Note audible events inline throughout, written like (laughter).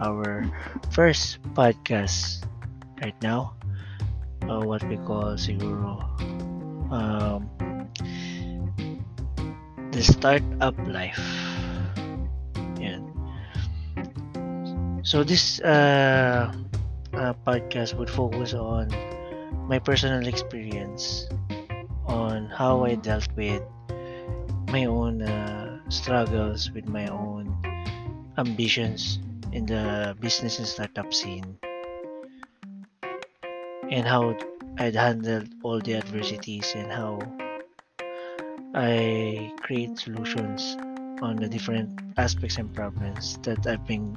our first podcast right now. Uh, what we call siguro um, the startup life. Yan. So this uh uh, podcast would focus on my personal experience on how I dealt with my own uh, struggles with my own ambitions in the business and startup scene and how I'd handled all the adversities and how I create solutions on the different aspects and problems that I've been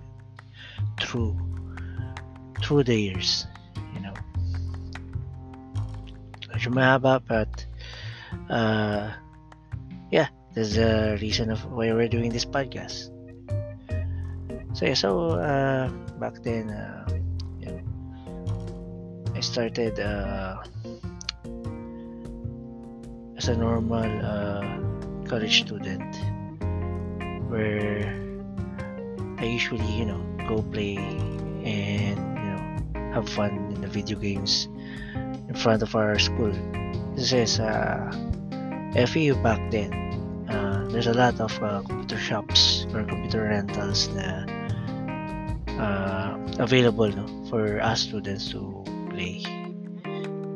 through through the years, you know. But uh, yeah, there's a reason of why we're doing this podcast. So yeah, so uh, back then, uh, yeah, I started uh, as a normal uh, college student, where I usually, you know, go play and you know have fun in the video games in front of our school. This is uh, FEU back then. Uh, there's a lot of uh, computer shops or computer rentals uh, available no, for us students to play.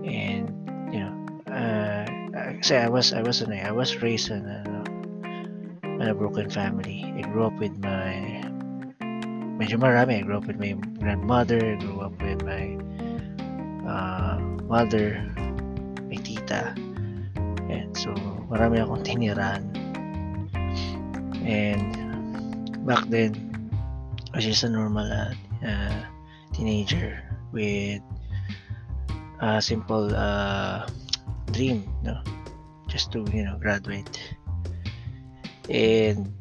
And you know, uh, kasi I was I was ano, I was raised in a, in a broken family. I grew up with my medyo marami. I grew up with my grandmother, I grew up with my uh, mother, my tita. And so, marami akong tiniran. And back then, I was just a normal uh, uh, teenager with a simple uh, dream, no? Just to, you know, graduate. And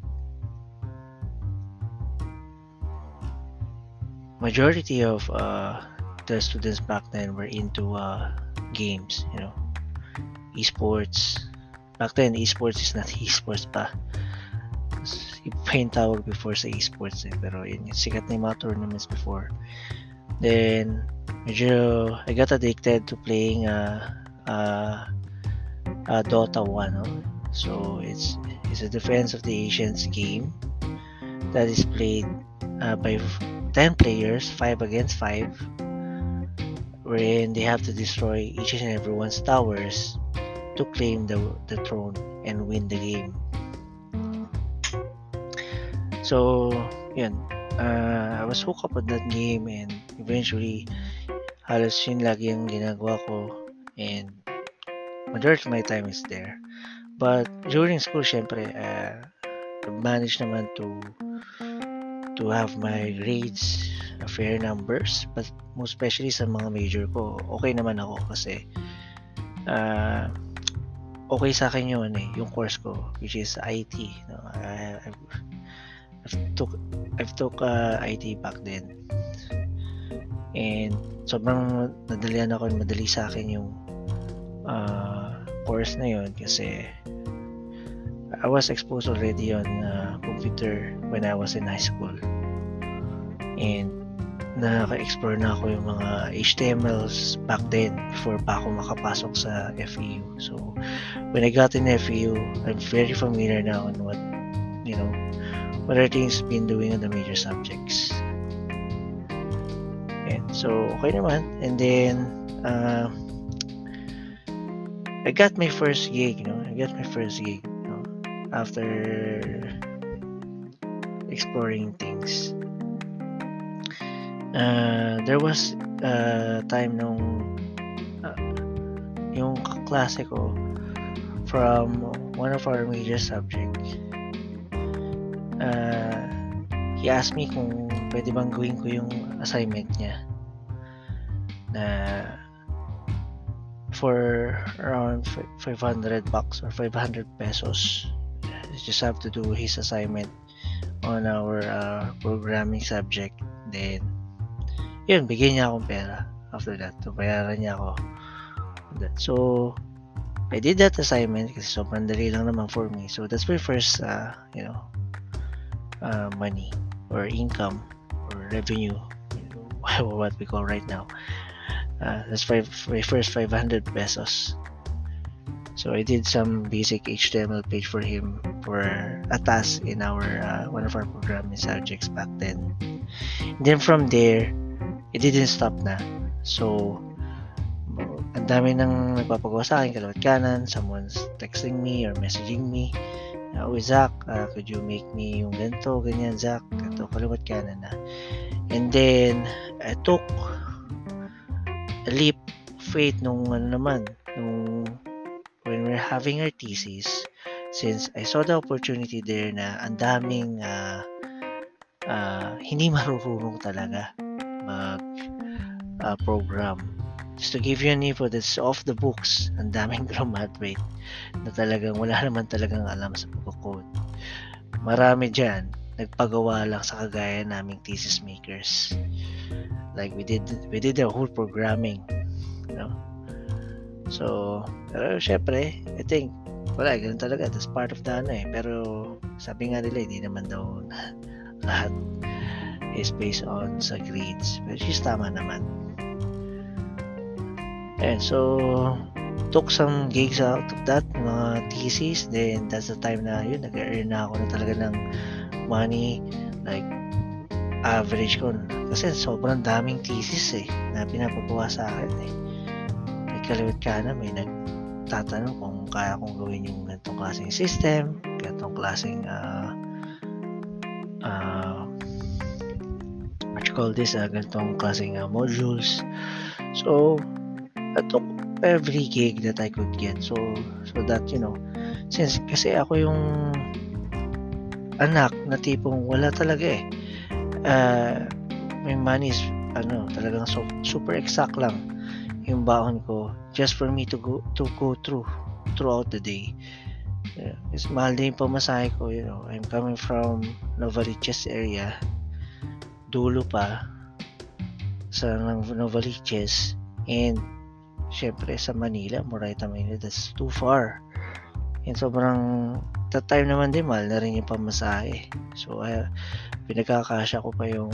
majority of uh, the students back then were into uh, games, you know, esports. Back then, esports is not (laughs) esports pa. Iba yung tawag before sa esports eh. Pero yun, sikat na yung mga tournaments before. Then, medyo, I got addicted to playing uh, uh, uh, Dota 1. No? So, it's, it's a Defense of the Asians game that is played uh, by 10 players, 5 against 5, wherein they have to destroy each and everyone's towers to claim the, the throne and win the game. So, yun. Uh, I was hooked up with that game and eventually halos yun lagi yung ginagawa ko and majority of my time is there. But during school, syempre, uh, managed naman to to have my grades a fair numbers but most especially sa mga major ko okay naman ako kasi uh, okay sa akin yun eh yung course ko which is IT no? I, I've, I've took I've took uh, IT back then and sobrang nadalian ako madali sa akin yung uh, course na yun kasi I was exposed already on uh, computer when I was in high school. And nakaka-explore na ako yung mga HTMLs back then before pa ako makapasok sa FEU. So, when I got in FEU, I'm very familiar now on what, you know, what are things been doing on the major subjects. And so, okay naman. And then, uh, I got my first gig, you know, I got my first gig after exploring things. Uh, there was a time nung uh, yung klase ko from one of our major subject uh, he asked me kung pwede bang gawin ko yung assignment niya na for around 500 bucks or 500 pesos just have to do his assignment on our uh, programming subject. Then, yun, bigyan niya akong pera. after that. Bayaran niya ako. So, I did that assignment kasi sobrang dali lang naman for me. So, that's my first, uh, you know, uh, money or income or revenue, (laughs) what we call right now. Uh, that's five, my first 500 pesos. So I did some basic HTML page for him for a task in our uh, one of our programming subjects back then. And then from there, it didn't stop na. So ang dami nang nagpapagawa sa akin, kalawat kanan, someone's texting me or messaging me. Uh, oh, Zach, uh, could you make me yung ganito, ganyan, Zach, ganito, kaliwat kanan na. And then, I took a leap of faith nung ano naman, nung when we're having our thesis, since I saw the opportunity there na ang daming uh, uh, hindi (laughs) marurunong talaga mag uh, program. Just to give you an info that's off the books, ang daming (laughs) graduate na talagang wala naman talagang alam sa pagkakode. Marami dyan, nagpagawa lang sa kagaya naming thesis makers. Like we did we did the whole programming, you know. So, pero syempre, I think, wala, ganun talaga. That's part of the ano eh. Pero, sabi nga nila, hindi naman daw (laughs) lahat is based on sa grades. Pero she's tama naman. And so, took some gigs out of that, mga thesis. Then, that's the time na yun, nag-earn na ako na talaga ng money. Like, average ko. Kasi sobrang daming thesis eh, na pinapagawa sa akin eh kaliwat na may nagtatanong kung kaya kong gawin yung ganitong klaseng system, ganitong klaseng uh, uh, what you call this, uh, ganitong klaseng uh, modules. So, I took every gig that I could get. So, so that, you know, since kasi ako yung anak na tipong wala talaga eh. Uh, may money is ano, talagang so, super exact lang yung baon ko just for me to go to go through throughout the day. Yeah, it's mahal din yung pamasahe ko, you know. I'm coming from Novaliches area. Dulo pa sa Novaliches and syempre sa Manila, Moraita, Manila, that's too far. And sobrang that time naman din mahal na rin yung pamasahe. So, uh, pinagkakasya ko pa yung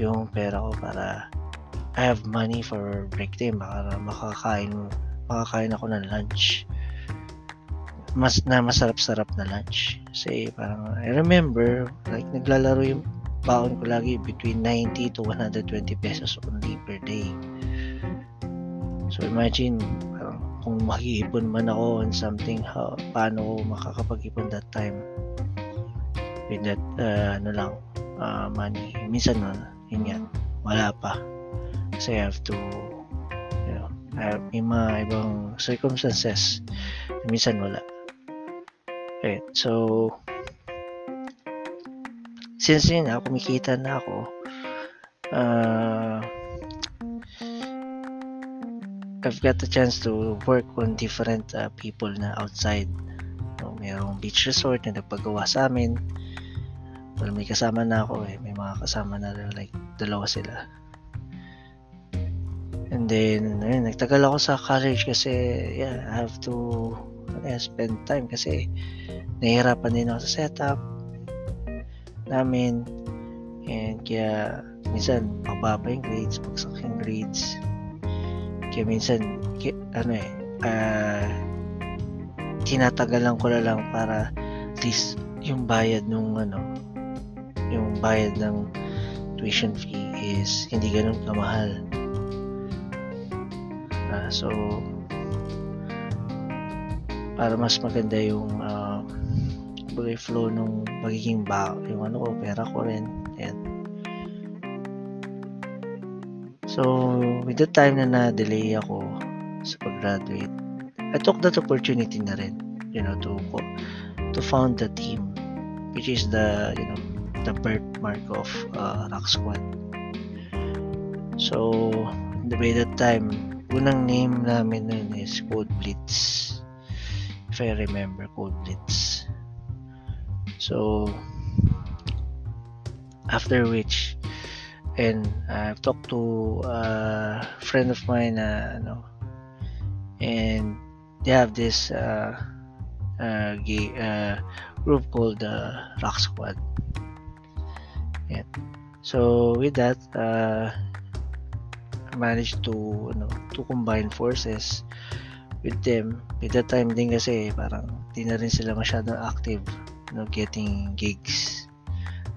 yung pera ko para I have money for break time baka makakain makakain ako ng lunch mas na masarap-sarap na lunch kasi parang I remember like naglalaro yung baon ko lagi between 90 to 120 pesos only per day so imagine parang kung mag-iipon man ako on something how, paano ko makakapag-ipon that time with that uh, ano lang uh, money minsan nun yun nga wala pa kasi I have to you know, I have, may mga ibang circumstances minsan wala. Okay, so since yun na, kumikita na ako, uh, I've got the chance to work on different uh, people na outside. So, mayroong beach resort na nagpagawa sa amin. Well, may kasama na ako eh. May mga kasama na like dalawa sila. And then, ayun, nagtagal ako sa college kasi, yeah, I have to yeah, spend time kasi nahihirapan din ako sa setup namin. And kaya, minsan, mababa yung grades, bagsak yung grades. Kaya minsan, ano eh, uh, tinatagalan ko na lang para at least yung bayad nung ano, yung bayad ng tuition fee is hindi ganun kamahal. Uh, so, para mas maganda yung uh, flow nung magiging ba yung ano ko, pera ko rin. So, with the time na na-delay ako sa pag-graduate, I took that opportunity na rin, you know, to to found the team, which is the, you know, the birthmark of uh, Rock Squad. So, by that time, unang name namin nun is Code Blitz. If I remember, Code Blitz. So, after which, and I've talked to a friend of mine uh, ano, and they have this uh, uh, gay, uh, group called uh, Rock Squad. Yeah. So with that, uh, I managed to ano, to combine forces with them. With that time din kasi parang di na rin sila masyadong active you know, getting gigs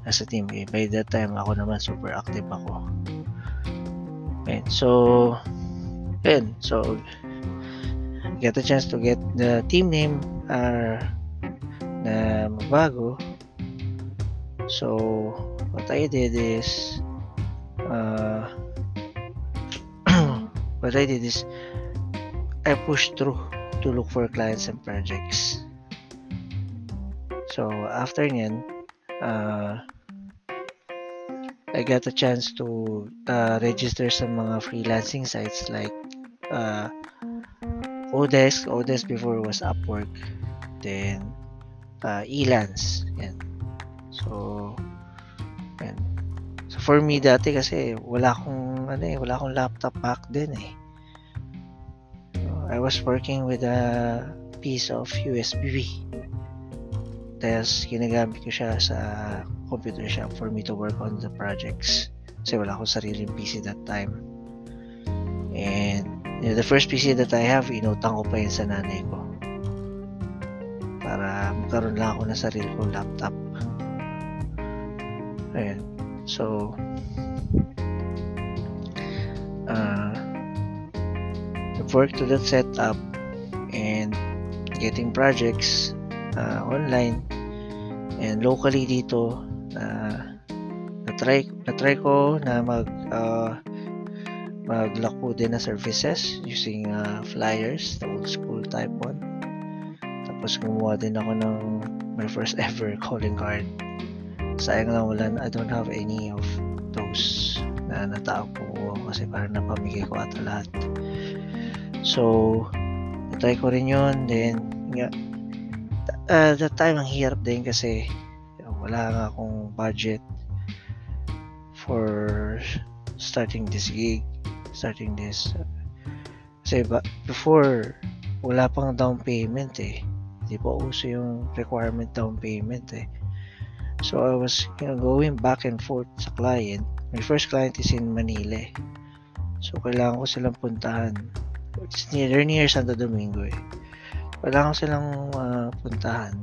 as a team. Eh, by that time, ako naman super active ako. And so, then, so, get a chance to get the team name uh, na mabago. So, what I did is, uh, (clears throat) what I did is, I pushed through to look for clients and projects. So, after nyan, uh, I got a chance to uh, register sa mga freelancing sites like uh, Odesk. Odesk before was Upwork. Then, uh, Elance. Yan. So, yan. So, for me dati kasi wala akong, ano eh, wala akong laptop back then eh. So, I was working with a piece of USB. Tapos, ginagamit ko siya sa computer shop for me to work on the projects. Kasi wala akong sariling PC that time. And you know, the first PC that I have, inutang ko pa yun sa nanay ko. Para magkaroon lang ako ng sarili kong laptop. Ayan. So, uh, work to that setup and getting projects uh, online and locally dito na na-try, na-try ko na mag uh, maglako din na services using uh, flyers, the old school type one. Tapos gumawa din ako ng my first (laughs) ever calling card. Sayang lang wala, I don't have any of those na natao ko kasi parang napamigay ko ata lahat. So, na-try ko rin yun. Then, nga, uh, that time ang hirap din kasi wala nga akong budget for starting this gig starting this. Kasi ba, before wala pang down payment eh. Hindi pa uso yung requirement down payment eh. So I was you know, going back and forth sa client. My first client is in Manila eh. so kailangan ko silang puntahan. It's near, near Santo Domingo eh. Kailangan ko silang uh, puntahan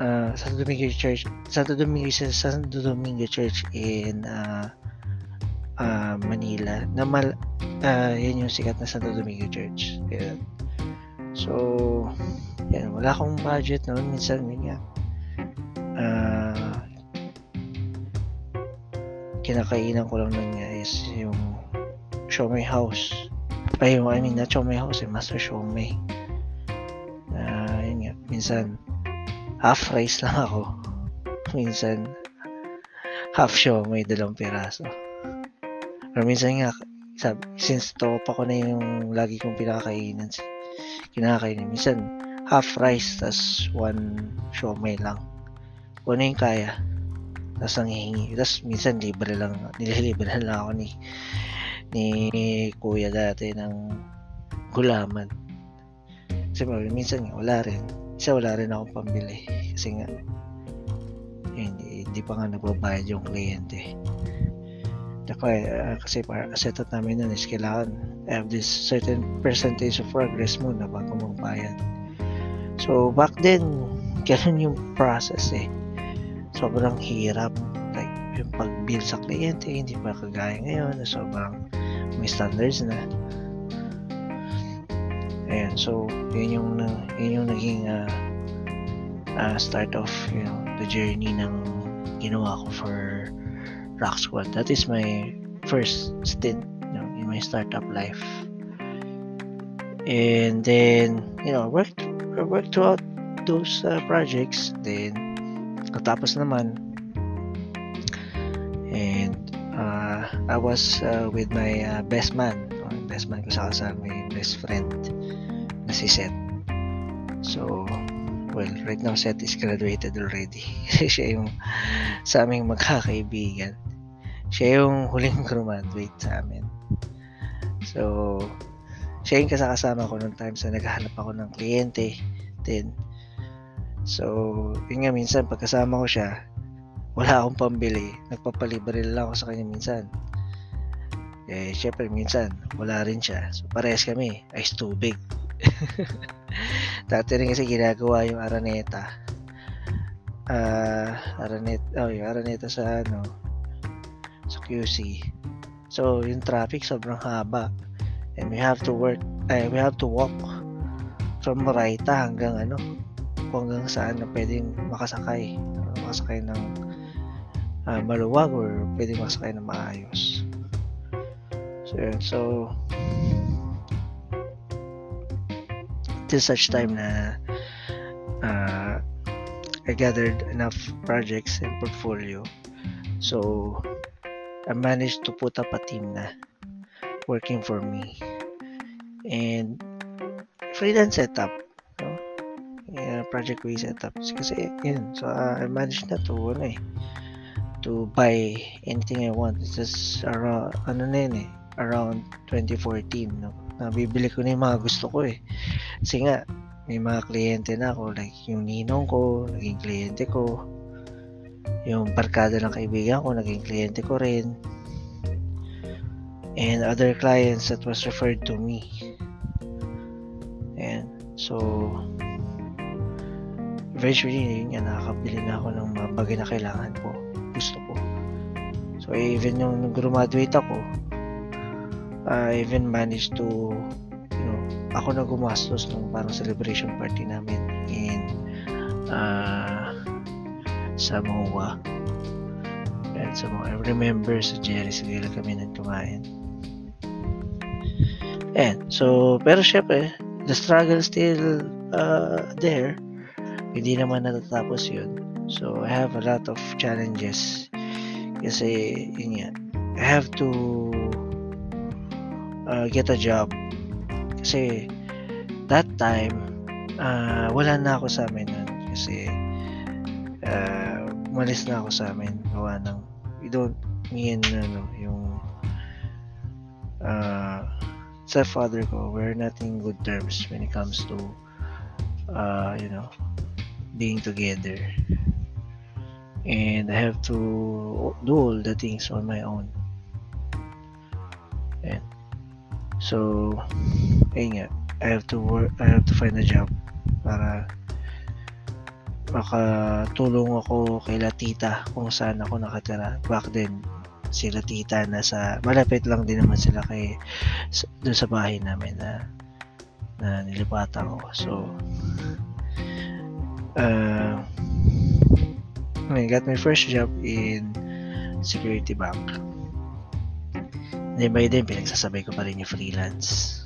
uh, Santo Domingo Church Santo Domingo Santo Domingo Church in uh, uh, Manila. Na mal uh, yan yung sikat na Santo Domingo Church. Yan. so yan wala akong budget noon. Minsan yun nga. Uh, kinakainan ko lang nun nga is yung Shomei House. Ay yung I mean not Shomei House eh Master Shomei uh, yun nga minsan half rice lang ako. Minsan, half show may dalawang piraso. Pero minsan nga, sabi, since top ako na yung lagi kong pinakakainan, kinakainin. Minsan, half rice, tas one show may lang. Kung ano yung kaya. Tapos ang hihingi. Tapos minsan libre lang, (laughs) nililibre lang ako ni ni kuya dati ng gulaman. Kasi minsan wala rin isa wala rin akong pambili. Kasi nga hindi, hindi pa nga nagbabayad yung kliyente. Daka, uh, kasi para setup namin nun is kailangan have this certain percentage of progress muna bago magbayad. So back then (laughs) ganun yung process eh. Sobrang hirap. Like yung pag-bill sa kliyente hindi pa kagaya ngayon. Sobrang may standards na Ayan, so yun yung yun yung naging uh, uh, start of you know the journey ng ginawa ko for Rock Squad. That is my first stint you know, in my startup life. And then, you know, worked worked throughout those uh, projects. Then, katapos naman, and uh, I was uh, with my uh, best man. Best man ko sa kasama, my best friend na si Seth. So, well, right now Seth is graduated already. (laughs) Siya yung sa aming magkakaibigan. siya yung huling (laughs) graduate sa amin. So, siya yung kasakasama ko nung time sa naghahanap ako ng kliyente din. So, yun nga minsan pagkasama ko siya, wala akong pambili. Nagpapalibre lang ako sa kanya minsan. Eh, syempre minsan, wala rin siya. So, parehas kami, ice tubig. (laughs) Dati rin kasi ginagawa yung araneta. Uh, araneta, oh, yung araneta sa ano, sa QC. So, yung traffic sobrang haba. And we have to work, eh, we have to walk from Moraita hanggang ano, hanggang saan na pwedeng makasakay. Makasakay ng uh, maluwag or pwedeng makasakay ng maayos. So, yun. So, till such time na uh, I gathered enough projects and portfolio. So, I managed to put up a team na working for me. And freelance setup. No? Yeah, project based setup. Kasi, yun. So, uh, I managed na to, ano eh, to buy anything I want. It's just around, ano na yun eh, around 2014 no nabibili ko na yung mga gusto ko eh kasi nga may mga kliyente na ako like yung ninong ko naging kliyente ko. Yung barkada ng kaibigan ko naging kliyente ko rin. And other clients that was referred to me. And so eventually yun nga nakakabili na ako ng mga bagay na kailangan ko gusto ko. So even yung graduate ako I even managed to ako na gumastos ng parang celebration party namin in uh, sa MOA and sa mga I remember sa Jerry Sigila kami nang kumain and so pero syempre the struggle still uh, there. Hindi naman natatapos yun. So I have a lot of challenges. Kasi yun nga I have to uh, get a job. Kasi that time, uh, wala na ako sa amin nun. Kasi uh, umalis na ako sa amin. Gawa ng, we don't, me and ano, yung uh, stepfather ko, we're not in good terms when it comes to, uh, you know, being together. And I have to do all the things on my own. So, ayun nga, I have to work, I have to find a job para makatulong ako kay Latita kung saan ako nakatira. Back then, si Latita nasa, malapit lang din naman sila kay, dun sa bahay namin na, na nilipatan ko. So, uh, I got my first job in security bank. Then by then, pinagsasabay ko pa rin yung freelance.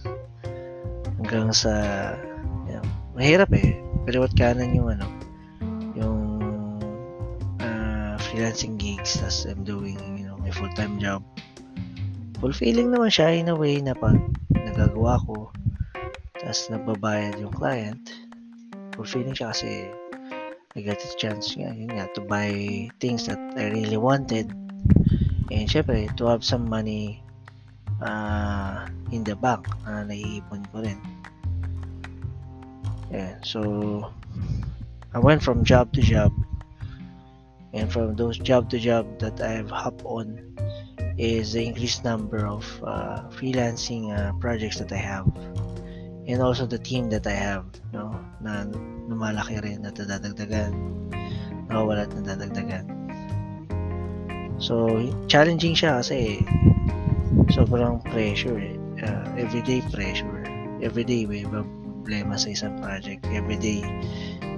Hanggang sa, you mahirap eh. Pero what kanan yung ano, yung uh, freelancing gigs, tas I'm doing, you know, my full-time job. Fulfilling naman siya in a way na pag nagagawa ko, tas nagbabayad yung client, fulfilling siya kasi I got a chance nga, yun nga, to buy things that I really wanted. And syempre, to have some money uh, in the bank na uh, naiipon ko rin. Yeah, so I went from job to job. And from those job to job that I've hopped on is the increased number of uh, freelancing uh, projects that I have. And also the team that I have no na lumalaki rin na dadagdagan nawawala at nadadagdagan. So challenging siya kasi sobrang pressure eh. Uh, everyday pressure. Everyday may iba problema sa isang project. Everyday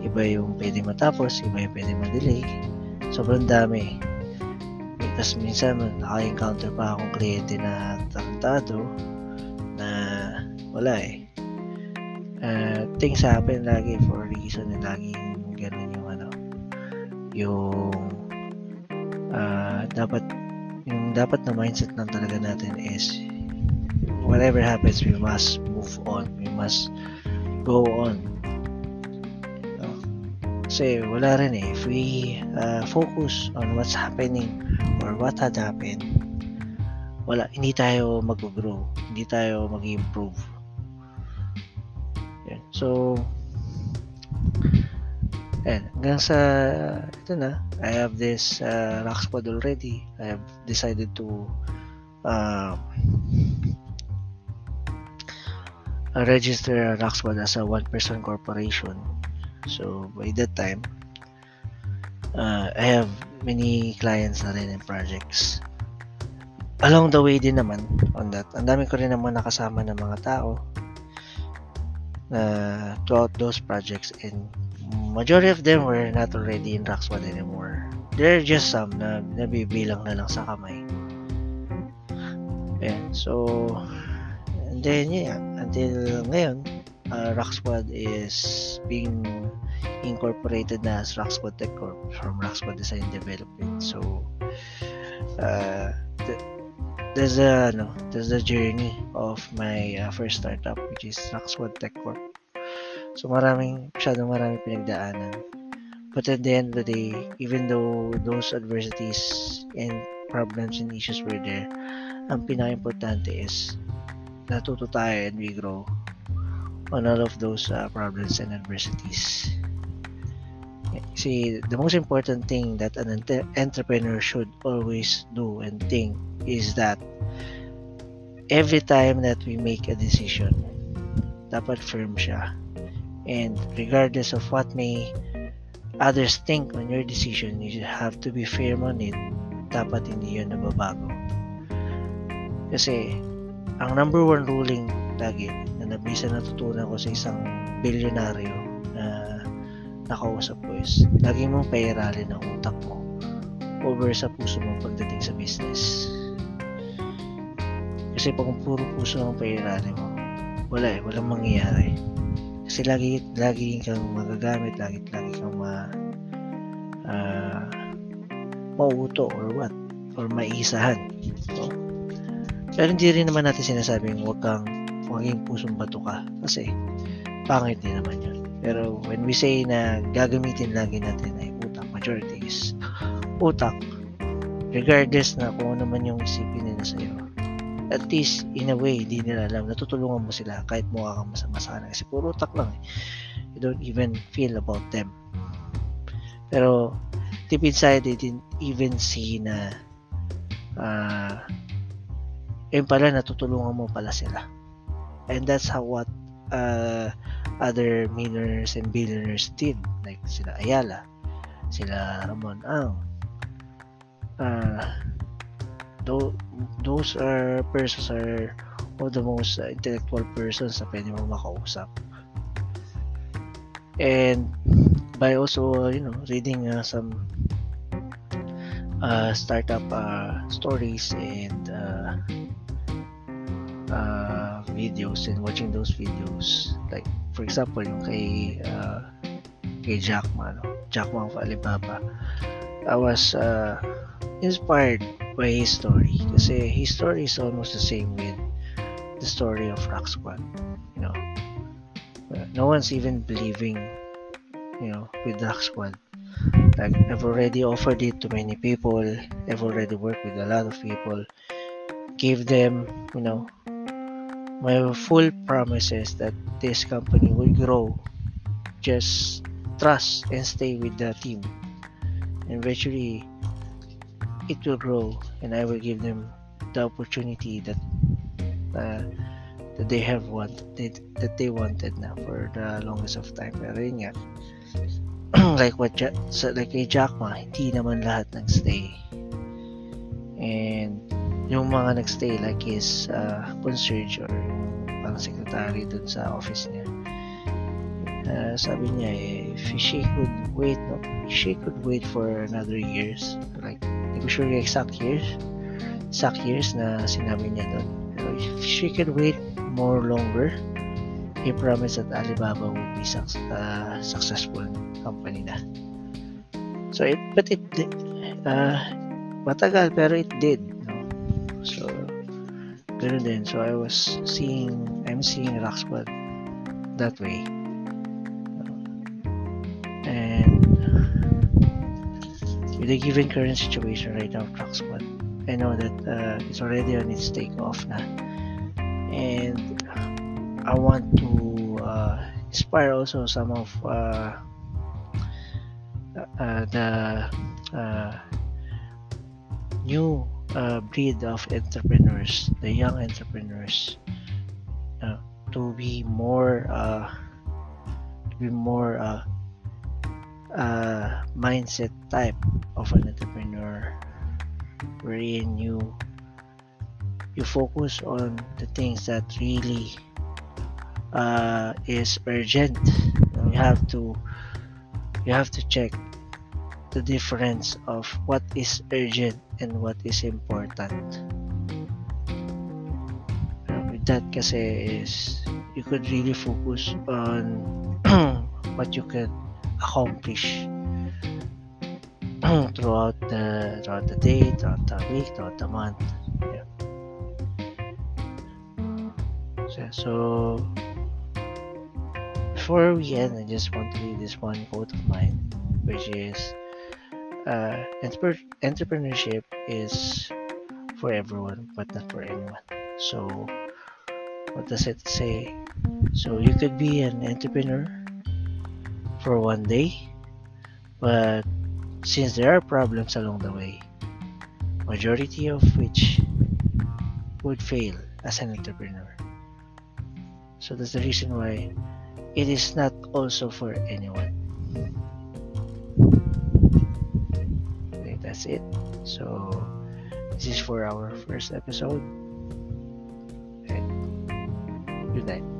iba yung pwede matapos, iba yung pwede ma-delay. Sobrang dami. Tapos minsan naka-encounter pa akong kliyente na tarantado na wala eh. Uh, things happen lagi for a reason and laging ganun yung ano yung uh, dapat dapat na mindset lang talaga natin is whatever happens, we must move on. We must go on. No? Kasi wala rin eh. If we uh, focus on what's happening or what had happened, wala, hindi tayo mag-grow. Hindi tayo mag-improve. So, and hanggang sa, ito na, I have this uh, rock squad already. I have decided to uh, register squad as a one-person corporation So, by that time, uh, I have many clients na rin and projects. Along the way din naman on that, ang dami ko rin naman nakasama ng mga tao na throughout those projects and majority of them were not already in Rocksquad anymore. There are just some na nabibilang na lang sa kamay. And so, and then yeah, until ngayon, uh, Rock Squad is being incorporated na as Rock Squad Tech Corp from Rock Squad Design Development. So, uh, th- there's a no, there's a journey of my uh, first startup which is Rock Squad Tech Corp. So maraming masyadong maraming pinagdaanan. But at the end of the day, even though those adversities and problems and issues were there, ang pinaka-importante is natuto tayo and we grow on all of those uh, problems and adversities. See, the most important thing that an ent- entrepreneur should always do and think is that every time that we make a decision, dapat firm siya. And regardless of what may others think on your decision, you have to be firm on it. Dapat hindi yun nababago. Kasi, ang number one ruling lagi na nabisa natutunan ko sa isang bilyonaryo na nakausap ko is lagi mong pairalin ang utak mo over sa puso mo pagdating sa business. Kasi pag puro puso ang pairalin mo, wala eh, walang mangyayari. Kasi lagi, lagi kang magagamit, lagi, lagi kang ma, uh, mauuto or what, or maisahan. So, pero hindi rin naman natin sinasabing huwag kang maging pusong bato ka kasi pangit din naman yun. Pero when we say na gagamitin lagi natin ay utak, majority is utak, regardless na kung ano man yung isipin nila sa'yo, at least in a way, hindi nila alam, natutulungan mo sila kahit mukha kang masama sa kanila kasi puro utak lang eh. You don't even feel about them. Pero deep inside, they didn't even see na uh, yun pala, natutulungan mo pala sila and that's how what uh, other millionaires and billionaires did like sila Ayala sila Ramon Ang uh, th- those are persons are one of the most uh, intellectual persons na pwede mo makausap and by also uh, you know reading uh, some uh, startup uh, stories and uh, uh, videos and watching those videos like for example yung kay uh, kay Jack Ma no? Jack Ma of Alibaba I was uh, inspired by his story. Kasi his story is almost the same with the story of Rock Squad you know. Uh, no one's even believing you know with Rock Squad like I've already offered it to many people. I've already worked with a lot of people. Gave them you know my full promises that this company will grow. Just trust and stay with the team. And eventually, it will grow, and I will give them the opportunity that uh, that they have wanted that they wanted na for the longest of time. Pero nga, (clears throat) like what like kay Jack Ma, hindi naman lahat nag-stay. And yung mga nagstay like his uh, concierge or pang secretary dun sa office niya uh, sabi niya eh, if she could wait no, she could wait for another years like ko sure yung exact years exact years na sinabi niya doon pero if she could wait more longer he promised that Alibaba would be su- uh, successful company na so it but it uh, matagal pero it did So, ganun din. So, I was seeing, I'm seeing Squad that way. With the given current situation right now, Trucksquad, I know that uh, it's already on its takeoff now, and I want to uh, inspire also some of uh, uh, the uh, new uh, breed of entrepreneurs, the young entrepreneurs, to be more, to be more uh, uh, mindset type of an entrepreneur, wherein you you focus on the things that really uh, is urgent. You have to you have to check the difference of what is urgent and what is important. With that kasi is you could really focus on (clears throat) what you can accomplish (clears throat) throughout the throughout the day, throughout the week, throughout the month. Yeah. So, before we end, I just want to read this one quote of mine, which is uh, entrepreneurship is for everyone, but not for anyone. So, what does it say? So, you could be an entrepreneur for one day, but since there are problems along the way, majority of which would fail as an entrepreneur. So that's the reason why it is not also for anyone. that's it. So this is for our first episode. And good night.